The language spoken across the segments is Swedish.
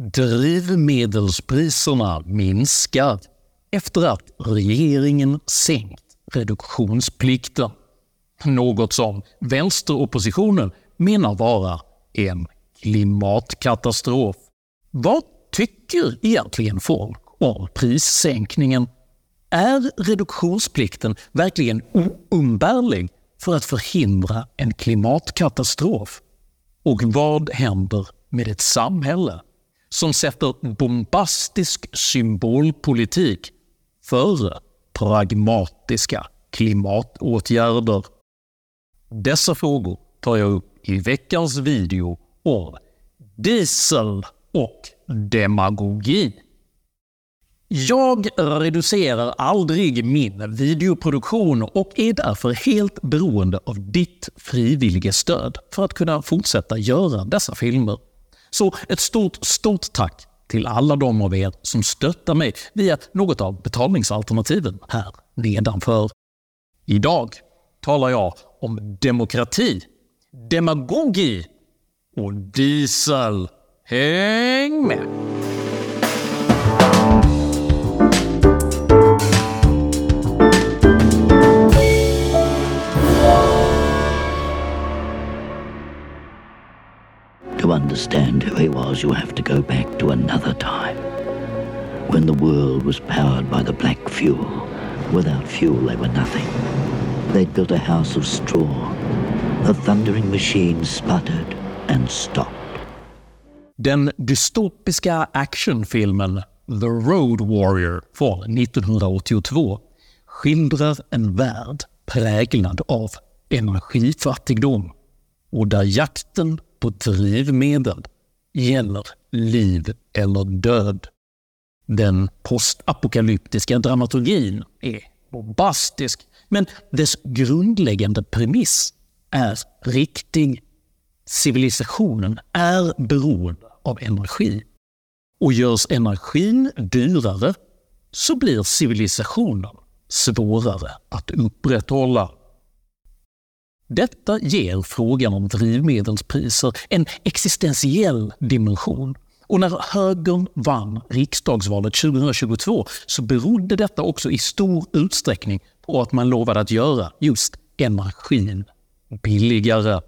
Drivmedelspriserna minskar efter att regeringen sänkt reduktionsplikten. Något som vänsteroppositionen menar vara en klimatkatastrof. Vad tycker egentligen folk om prissänkningen? Är reduktionsplikten verkligen oumbärlig för att förhindra en klimatkatastrof? Och vad händer med ett samhälle som sätter bombastisk symbolpolitik före pragmatiska klimatåtgärder? Dessa frågor tar jag upp i veckans video om diesel och demagogi. Jag reducerar aldrig min videoproduktion och är därför helt beroende av ditt frivilliga stöd för att kunna fortsätta göra dessa filmer. Så ett stort, stort tack till alla de av er som stöttar mig via något av betalningsalternativen här nedanför. Idag talar jag om demokrati, demagogi och diesel. Häng med! Understand who he was, you have to go back to another time when the world was powered by the black fuel. Without fuel, they were nothing. They'd built a house of straw. The thundering machine sputtered and stopped. Den dystopiska actionfilmen The Road Warrior från 1982 skildrar en värld präglad av energifattigdom och där jakten på drivmedel gäller liv eller död. Den postapokalyptiska dramaturgin är bombastisk, men dess grundläggande premiss är riktig. Civilisationen är beroende av energi. Och görs energin dyrare så blir civilisationen svårare att upprätthålla. Detta ger frågan om drivmedelspriser en existentiell dimension. Och när högern vann riksdagsvalet 2022 så berodde detta också i stor utsträckning på att man lovade att göra just energin billigare.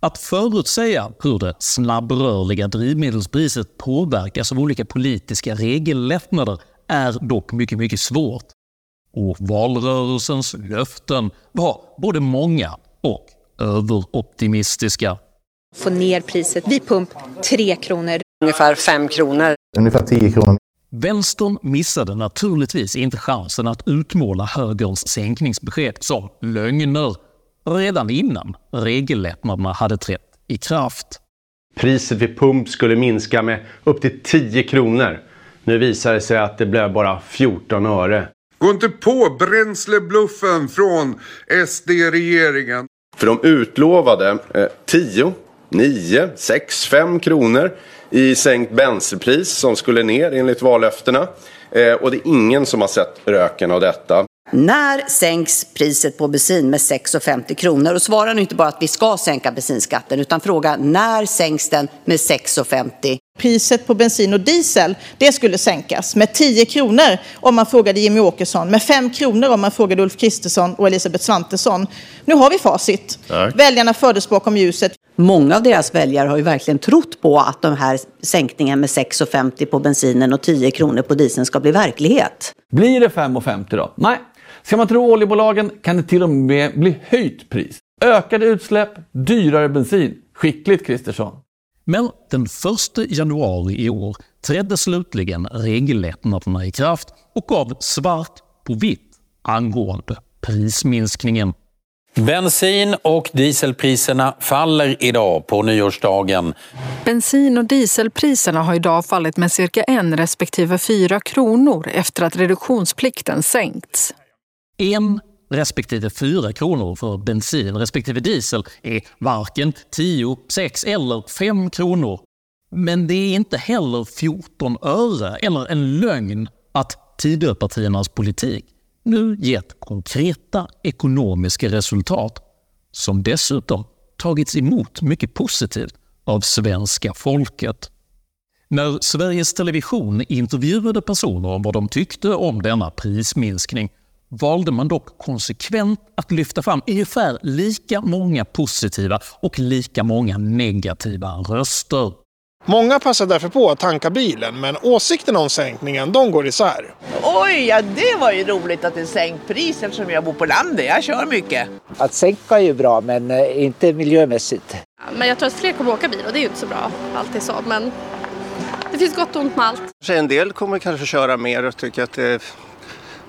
Att förutsäga hur det snabbrörliga drivmedelspriset påverkas av olika politiska regellättnader är dock mycket, mycket svårt. Och valrörelsens löften var både många och överoptimistiska. Få ner priset vid pump 3 kronor. Ungefär 5 kronor. Ungefär 10 kronor. Vänstern missade naturligtvis inte chansen att utmåla högerns sänkningsbesked som lögner redan innan regellättnaderna hade trätt i kraft. Priset vid pump skulle minska med upp till 10 kronor. Nu visar det sig att det blev bara 14 öre. Gå inte på bränslebluffen från SD-regeringen. För de utlovade 10, 9, 6, 5 kronor i sänkt bensinpris som skulle ner enligt vallöftena. Eh, och det är ingen som har sett röken av detta. När sänks priset på bensin med 6,50 kronor? Och svara nu inte bara att vi ska sänka bensinskatten utan fråga när sänks den med 6,50? Priset på bensin och diesel det skulle sänkas med 10 kronor om man frågade Jimmy Åkesson, med 5 kronor om man frågade Ulf Kristersson och Elisabeth Svantesson. Nu har vi facit. Tack. Väljarna fördes bakom ljuset. Många av deras väljare har ju verkligen trott på att den här sänkningen med 6,50 på bensinen och 10 kronor på dieseln ska bli verklighet. Blir det 5,50 då? Nej. Ska man tro oljebolagen kan det till och med bli höjt pris. Ökade utsläpp, dyrare bensin. Skickligt Kristersson. Men den 1 januari i år trädde slutligen regellättnaderna i kraft och gav svart på vitt angående prisminskningen. Bensin och dieselpriserna faller idag på nyårsdagen. Bensin och dieselpriserna har idag fallit med cirka en respektive fyra kronor efter att reduktionsplikten sänkts. En respektive 4 kronor för bensin respektive diesel är varken 10, 6 eller 5 kronor. Men det är inte heller 14 öre eller en lögn att Tidöpartiernas politik nu gett konkreta ekonomiska resultat som dessutom tagits emot mycket positivt av svenska folket. När Sveriges Television intervjuade personer om vad de tyckte om denna prisminskning valde man dock konsekvent att lyfta fram ungefär lika många positiva och lika många negativa röster. Många passar därför på att tanka bilen, men åsikterna om sänkningen de går isär. Oj, ja det var ju roligt att det sänkt pris eftersom jag bor på landet. Jag kör mycket. Att sänka är ju bra, men eh, inte miljömässigt. Men jag tror att fler kommer åka bil och det är ju inte så bra alltid så. Men det finns gott och ont med allt. En del kommer kanske köra mer och tycker att det,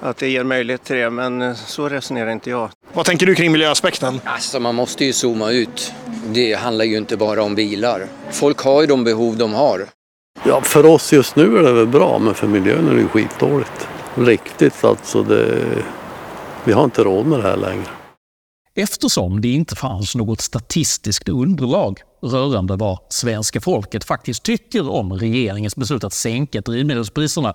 att det ger möjlighet till det, men eh, så resonerar inte jag. Vad tänker du kring miljöaspekten? Alltså man måste ju zooma ut. Det handlar ju inte bara om bilar. Folk har ju de behov de har. Ja, för oss just nu är det väl bra, men för miljön är det ju skitdåligt. Riktigt alltså. Det, vi har inte råd med det här längre. Eftersom det inte fanns något statistiskt underlag rörande vad svenska folket faktiskt tycker om regeringens beslut att sänka drivmedelspriserna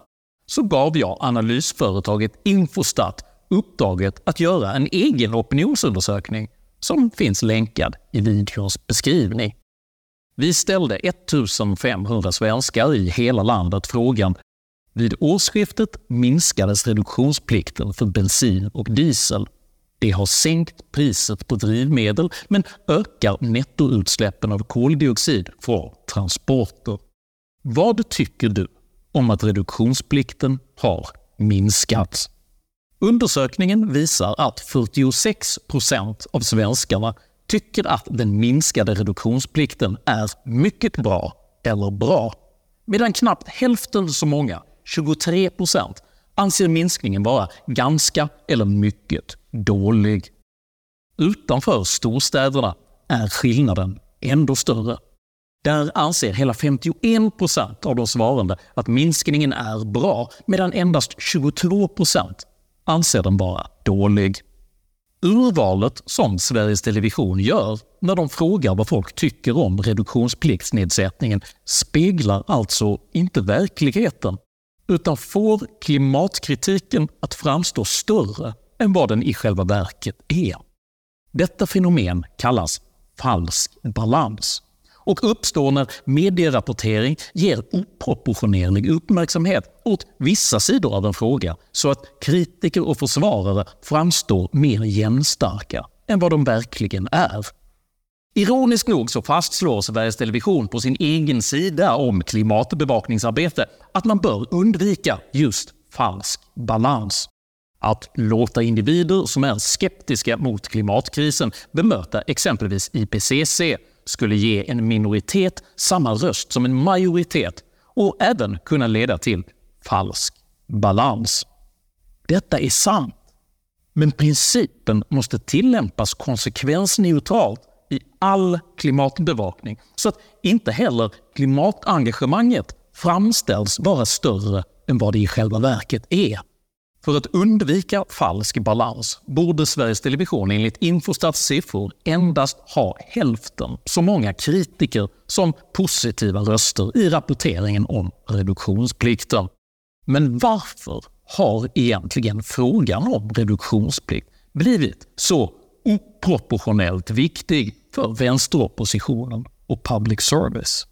så gav jag analysföretaget Infostat uppdraget att göra en egen opinionsundersökning som finns länkad i videons beskrivning. Vi ställde 1500 svenskar i hela landet frågan vid årsskiftet minskades reduktionsplikten för bensin och diesel. Det har sänkt priset på drivmedel men ökar nettoutsläppen av koldioxid från transporter. Vad tycker du om att reduktionsplikten har minskat? Undersökningen visar att 46 procent av svenskarna tycker att den minskade reduktionsplikten är mycket bra eller bra, medan knappt hälften så många, 23 procent, anser minskningen vara ganska eller mycket dålig. Utanför storstäderna är skillnaden ändå större. Där anser hela 51 procent av de svarande att minskningen är bra, medan endast 22 procent anser den vara dålig. Urvalet som Sveriges Television gör när de frågar vad folk tycker om reduktionspliktsnedsättningen speglar alltså inte verkligheten, utan får klimatkritiken att framstå större än vad den i själva verket är. Detta fenomen kallas falsk balans och uppstår när medierapportering ger oproportionerlig uppmärksamhet åt vissa sidor av en fråga så att kritiker och försvarare framstår mer jämnstarka än vad de verkligen är. Ironiskt nog så fastslår Sveriges Television på sin egen sida om klimatbevakningsarbete att man bör undvika just falsk balans. Att låta individer som är skeptiska mot klimatkrisen bemöta exempelvis IPCC skulle ge en minoritet samma röst som en majoritet och även kunna leda till falsk balans. Detta är sant, men principen måste tillämpas konsekvensneutralt i all klimatbevakning så att inte heller klimatengagemanget framställs vara större än vad det i själva verket är. För att undvika falsk balans borde Sveriges Television enligt Infostats siffror endast ha hälften så många kritiker som positiva röster i rapporteringen om reduktionsplikten. Men varför har egentligen frågan om reduktionsplikt blivit så oproportionellt viktig för vänsteroppositionen och public service?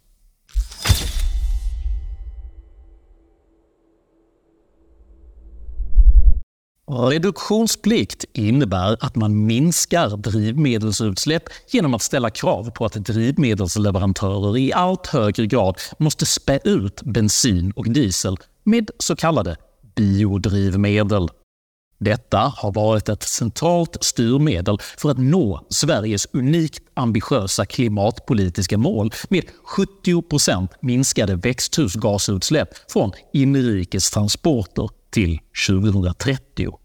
Reduktionsplikt innebär att man minskar drivmedelsutsläpp genom att ställa krav på att drivmedelsleverantörer i allt högre grad måste spä ut bensin och diesel med så kallade biodrivmedel. Detta har varit ett centralt styrmedel för att nå Sveriges unikt ambitiösa klimatpolitiska mål med 70% minskade växthusgasutsläpp från inrikes transporter till 2030.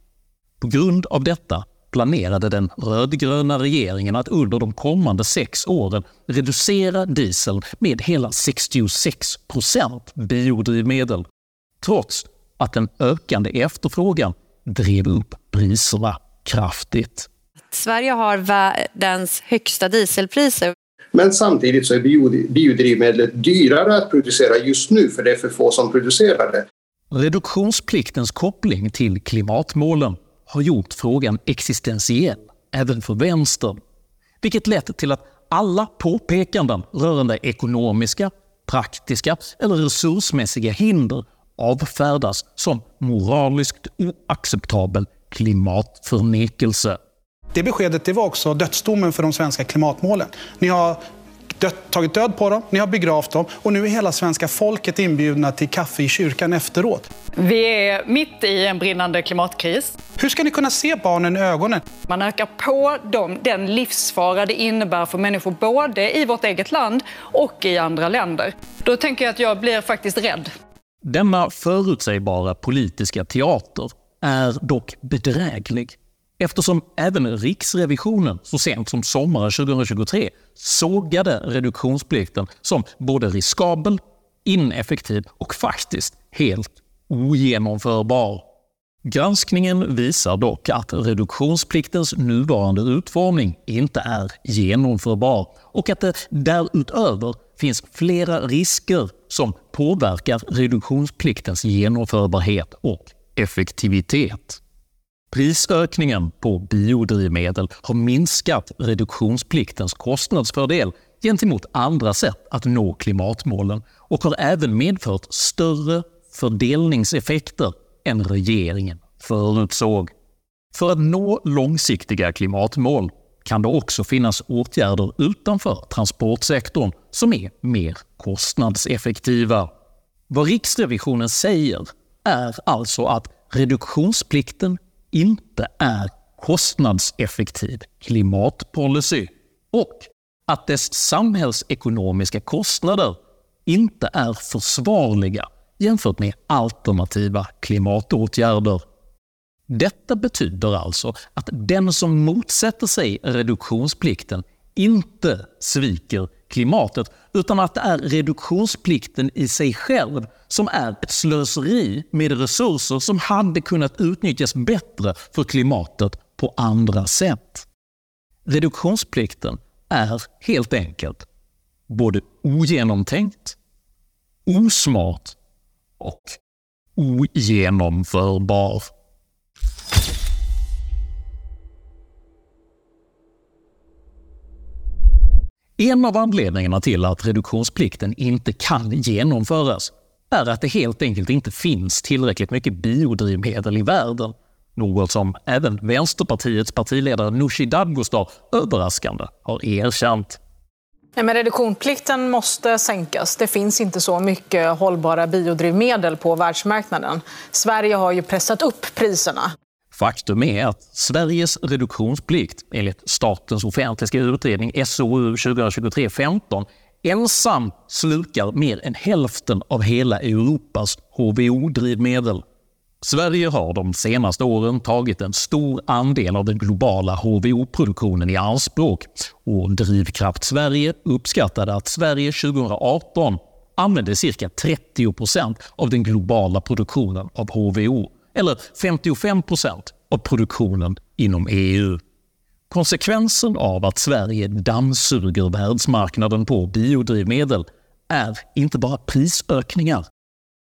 På grund av detta planerade den rödgröna regeringen att under de kommande sex åren reducera dieseln med hela 66% biodrivmedel, trots att den ökande efterfrågan drev upp priserna kraftigt. Sverige har världens högsta dieselpriser. Men samtidigt så är biodrivmedlet dyrare att producera just nu för det är för få som producerar det. Reduktionspliktens koppling till klimatmålen har gjort frågan existentiell även för vänstern, vilket lett till att alla påpekanden rörande ekonomiska, praktiska eller resursmässiga hinder avfärdas som moraliskt oacceptabel klimatförnekelse. Det beskedet det var också dödsdomen för de svenska klimatmålen. Ni har dött, tagit död på dem, ni har begravt dem och nu är hela svenska folket inbjudna till kaffe i kyrkan efteråt. Vi är mitt i en brinnande klimatkris. Hur ska ni kunna se barnen i ögonen? Man ökar på dem, den livsfara det innebär för människor både i vårt eget land och i andra länder. Då tänker jag att jag blir faktiskt rädd. Denna förutsägbara politiska teater är dock bedräglig eftersom även Riksrevisionen så sent som sommaren 2023 sågade reduktionsplikten som både riskabel, ineffektiv och faktiskt helt ogenomförbar. Granskningen visar dock att reduktionspliktens nuvarande utformning inte är genomförbar och att det därutöver finns flera risker som påverkar reduktionspliktens genomförbarhet och effektivitet. Prisökningen på biodrivmedel har minskat reduktionspliktens kostnadsfördel gentemot andra sätt att nå klimatmålen och har även medfört större fördelningseffekter än regeringen förutsåg. För att nå långsiktiga klimatmål kan det också finnas åtgärder utanför transportsektorn som är mer kostnadseffektiva. Vad Riksrevisionen säger är alltså att reduktionsplikten inte är kostnadseffektiv klimatpolicy och att dess samhällsekonomiska kostnader inte är försvarliga jämfört med alternativa klimatåtgärder. Detta betyder alltså att den som motsätter sig reduktionsplikten inte sviker klimatet, utan att det är reduktionsplikten i sig själv som är ett slöseri med resurser som hade kunnat utnyttjas bättre för klimatet på andra sätt. Reduktionsplikten är helt enkelt både ogenomtänkt, osmart och ogenomförbar. En av anledningarna till att reduktionsplikten inte kan genomföras är att det helt enkelt inte finns tillräckligt mycket biodrivmedel i världen. Något som även Vänsterpartiets partiledare Nooshi Dadgostar överraskande har erkänt. Nej, men reduktionsplikten måste sänkas. Det finns inte så mycket hållbara biodrivmedel på världsmarknaden. Sverige har ju pressat upp priserna. Faktum är att Sveriges reduktionsplikt enligt statens offentliga utredning SOU 2023-15 ensam slukar mer än hälften av hela Europas HVO-drivmedel. Sverige har de senaste åren tagit en stor andel av den globala HVO-produktionen i anspråk och Drivkraft Sverige uppskattade att Sverige 2018 använde cirka 30% av den globala produktionen av HVO, eller 55% av produktionen inom EU. Konsekvensen av att Sverige dammsuger världsmarknaden på biodrivmedel är inte bara prisökningar,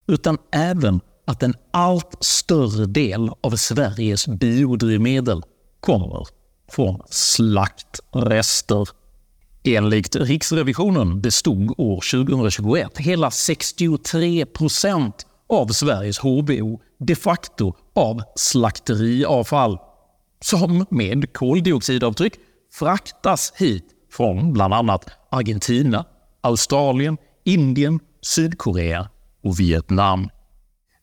utan även att en allt större del av Sveriges biodrivmedel kommer från slaktrester. Enligt Riksrevisionen bestod år 2021 hela 63 procent av Sveriges HBO de facto av slakteriavfall som med koldioxidavtryck fraktas hit från bland annat Argentina, Australien, Indien, Sydkorea och Vietnam.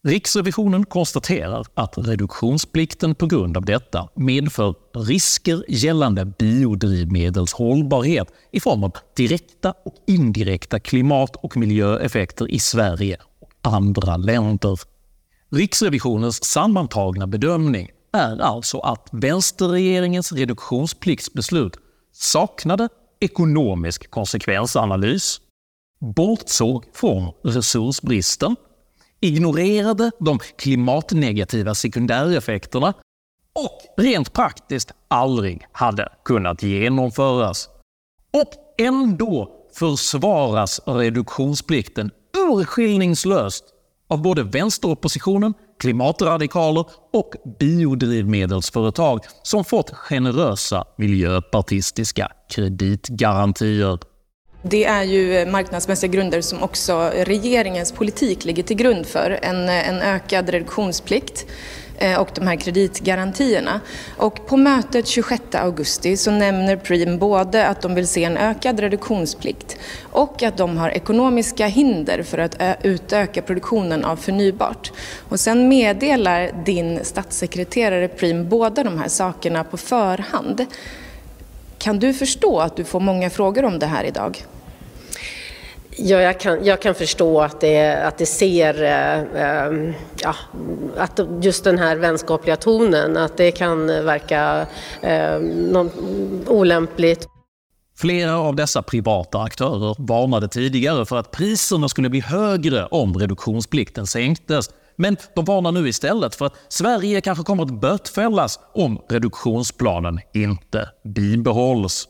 Riksrevisionen konstaterar att reduktionsplikten på grund av detta medför risker gällande biodrivmedels hållbarhet i form av direkta och indirekta klimat och miljöeffekter i Sverige och andra länder. Riksrevisionens sammantagna bedömning är alltså att vänsterregeringens reduktionspliktsbeslut saknade ekonomisk konsekvensanalys, bortsåg från resursbristen, ignorerade de klimatnegativa sekundäreffekterna och rent praktiskt aldrig hade kunnat genomföras. Och ändå försvaras reduktionsplikten urskillningslöst av både vänsteroppositionen, klimatradikaler och biodrivmedelsföretag som fått generösa miljöpartistiska kreditgarantier. Det är ju eh, marknadsmässiga grunder som också regeringens politik ligger till grund för. En, eh, en ökad reduktionsplikt Eh, och de här kreditgarantierna. Och på mötet 26 augusti så nämner Preem både att de vill se en ökad reduktionsplikt och att de har ekonomiska hinder för att utöka produktionen av förnybart. Och sen meddelar din statssekreterare Preem båda de här sakerna på förhand. Kan du förstå att du får många frågor om det här idag? Ja, jag kan, jag kan förstå att det, att det ser, eh, ehm, ja, att just den här vänskapliga tonen, att det kan verka eh, någon, olämpligt. Flera av dessa privata aktörer varnade tidigare för att priserna skulle bli högre om reduktionsplikten sänktes. Men de varnar nu istället för att Sverige kanske kommer att bötfällas om reduktionsplanen inte bibehålls.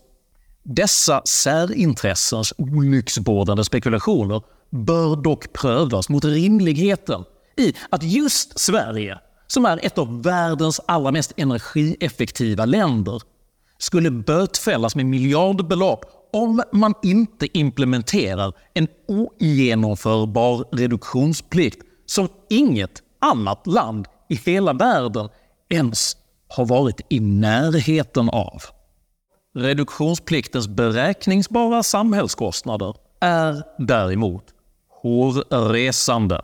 Dessa särintressens olycksbådande spekulationer bör dock prövas mot rimligheten i att just Sverige, som är ett av världens allra mest energieffektiva länder, skulle bötfällas med miljardbelopp om man inte implementerar en ogenomförbar reduktionsplikt som inget annat land i hela världen ens har varit i närheten av. Reduktionspliktens beräkningsbara samhällskostnader är däremot hårresande.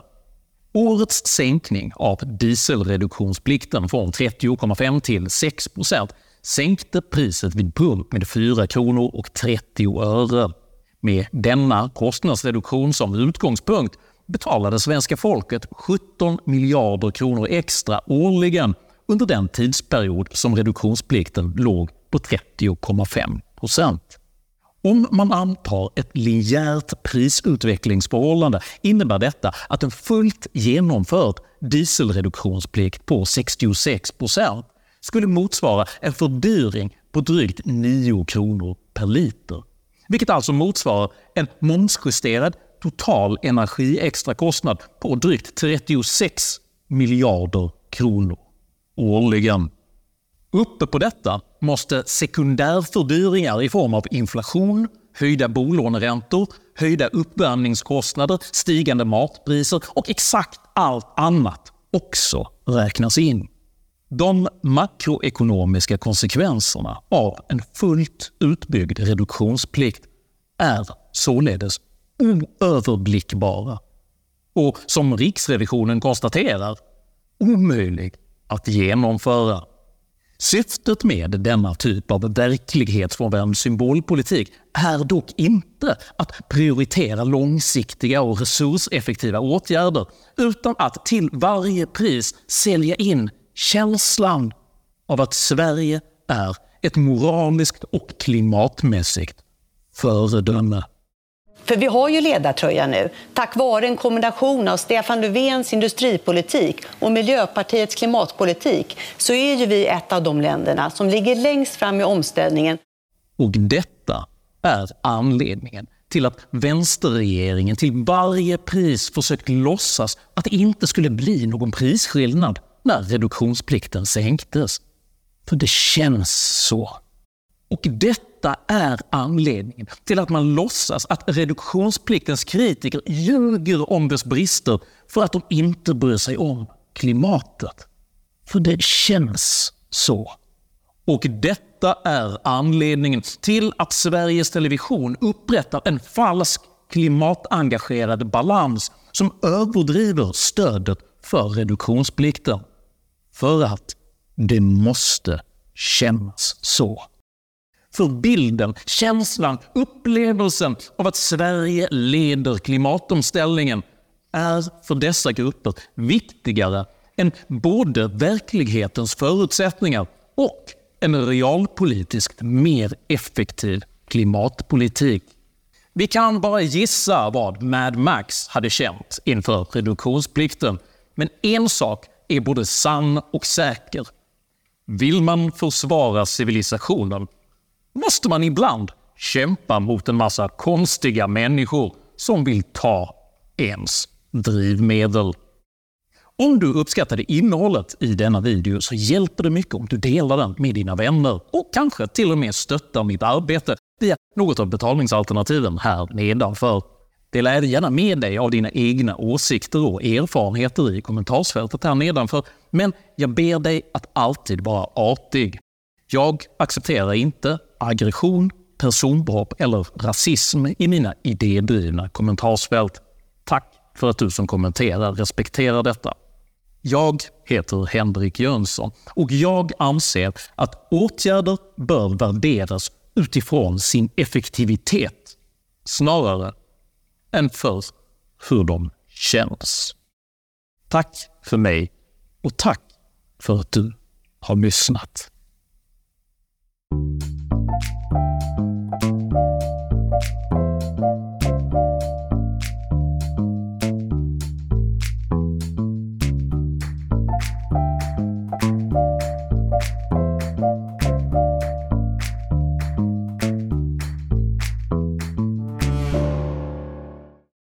Årets sänkning av dieselreduktionsplikten från 30,5 till 6% sänkte priset vid pump med 4 kronor och 30 öre. Med denna kostnadsreduktion som utgångspunkt betalade svenska folket 17 miljarder kronor extra årligen under den tidsperiod som reduktionsplikten låg på 30,5 procent. Om man antar ett linjärt prisutvecklingsförhållande innebär detta att en fullt genomförd dieselreduktionsplikt på 66 procent skulle motsvara en fördyring på drygt 9 kronor per liter. Vilket alltså motsvarar en momsjusterad total energiextrakostnad på drygt 36 miljarder kronor årligen. Uppe på detta måste sekundärfördyringar i form av inflation, höjda bolåneräntor, höjda uppvärmningskostnader, stigande matpriser och exakt allt annat också räknas in. De makroekonomiska konsekvenserna av en fullt utbyggd reduktionsplikt är således oöverblickbara och som Riksrevisionen konstaterar omöjlig att genomföra. Syftet med denna typ av verklighetsfrånvänd symbolpolitik är dock inte att prioritera långsiktiga och resurseffektiva åtgärder utan att till varje pris sälja in känslan av att Sverige är ett moraliskt och klimatmässigt föredöme. För vi har ju ledartröja nu. Tack vare en kombination av Stefan Löfvens industripolitik och Miljöpartiets klimatpolitik så är ju vi ett av de länderna som ligger längst fram i omställningen. Och detta är anledningen till att vänsterregeringen till varje pris försökt låtsas att det inte skulle bli någon prisskillnad när reduktionsplikten sänktes. För det känns så. Och detta är anledningen till att man låtsas att reduktionspliktens kritiker ljuger om dess brister för att de inte bryr sig om klimatet. För det känns så. Och detta är anledningen till att Sveriges Television upprättar en falsk klimatengagerad balans som överdriver stödet för reduktionsplikten. För att det måste kännas så. För bilden, känslan, upplevelsen av att Sverige leder klimatomställningen är för dessa grupper viktigare än både verklighetens förutsättningar och en realpolitiskt mer effektiv klimatpolitik. Vi kan bara gissa vad Mad Max hade känt inför reduktionsplikten. Men en sak är både sann och säker. Vill man försvara civilisationen måste man ibland kämpa mot en massa konstiga människor som vill ta ens drivmedel. Om du uppskattade innehållet i denna video så hjälper det mycket om du delar den med dina vänner och kanske till och med stöttar mitt arbete via något av betalningsalternativen här nedanför. Dela även gärna med dig av dina egna åsikter och erfarenheter i kommentarsfältet här nedanför. Men jag ber dig att alltid vara artig. Jag accepterar inte aggression, personbrott eller rasism i mina idédrivna kommentarsfält. Tack för att du som kommenterar respekterar detta. Jag heter Henrik Jönsson och jag anser att åtgärder bör värderas utifrån sin effektivitet snarare än för hur de känns. Tack för mig och tack för att du har lyssnat.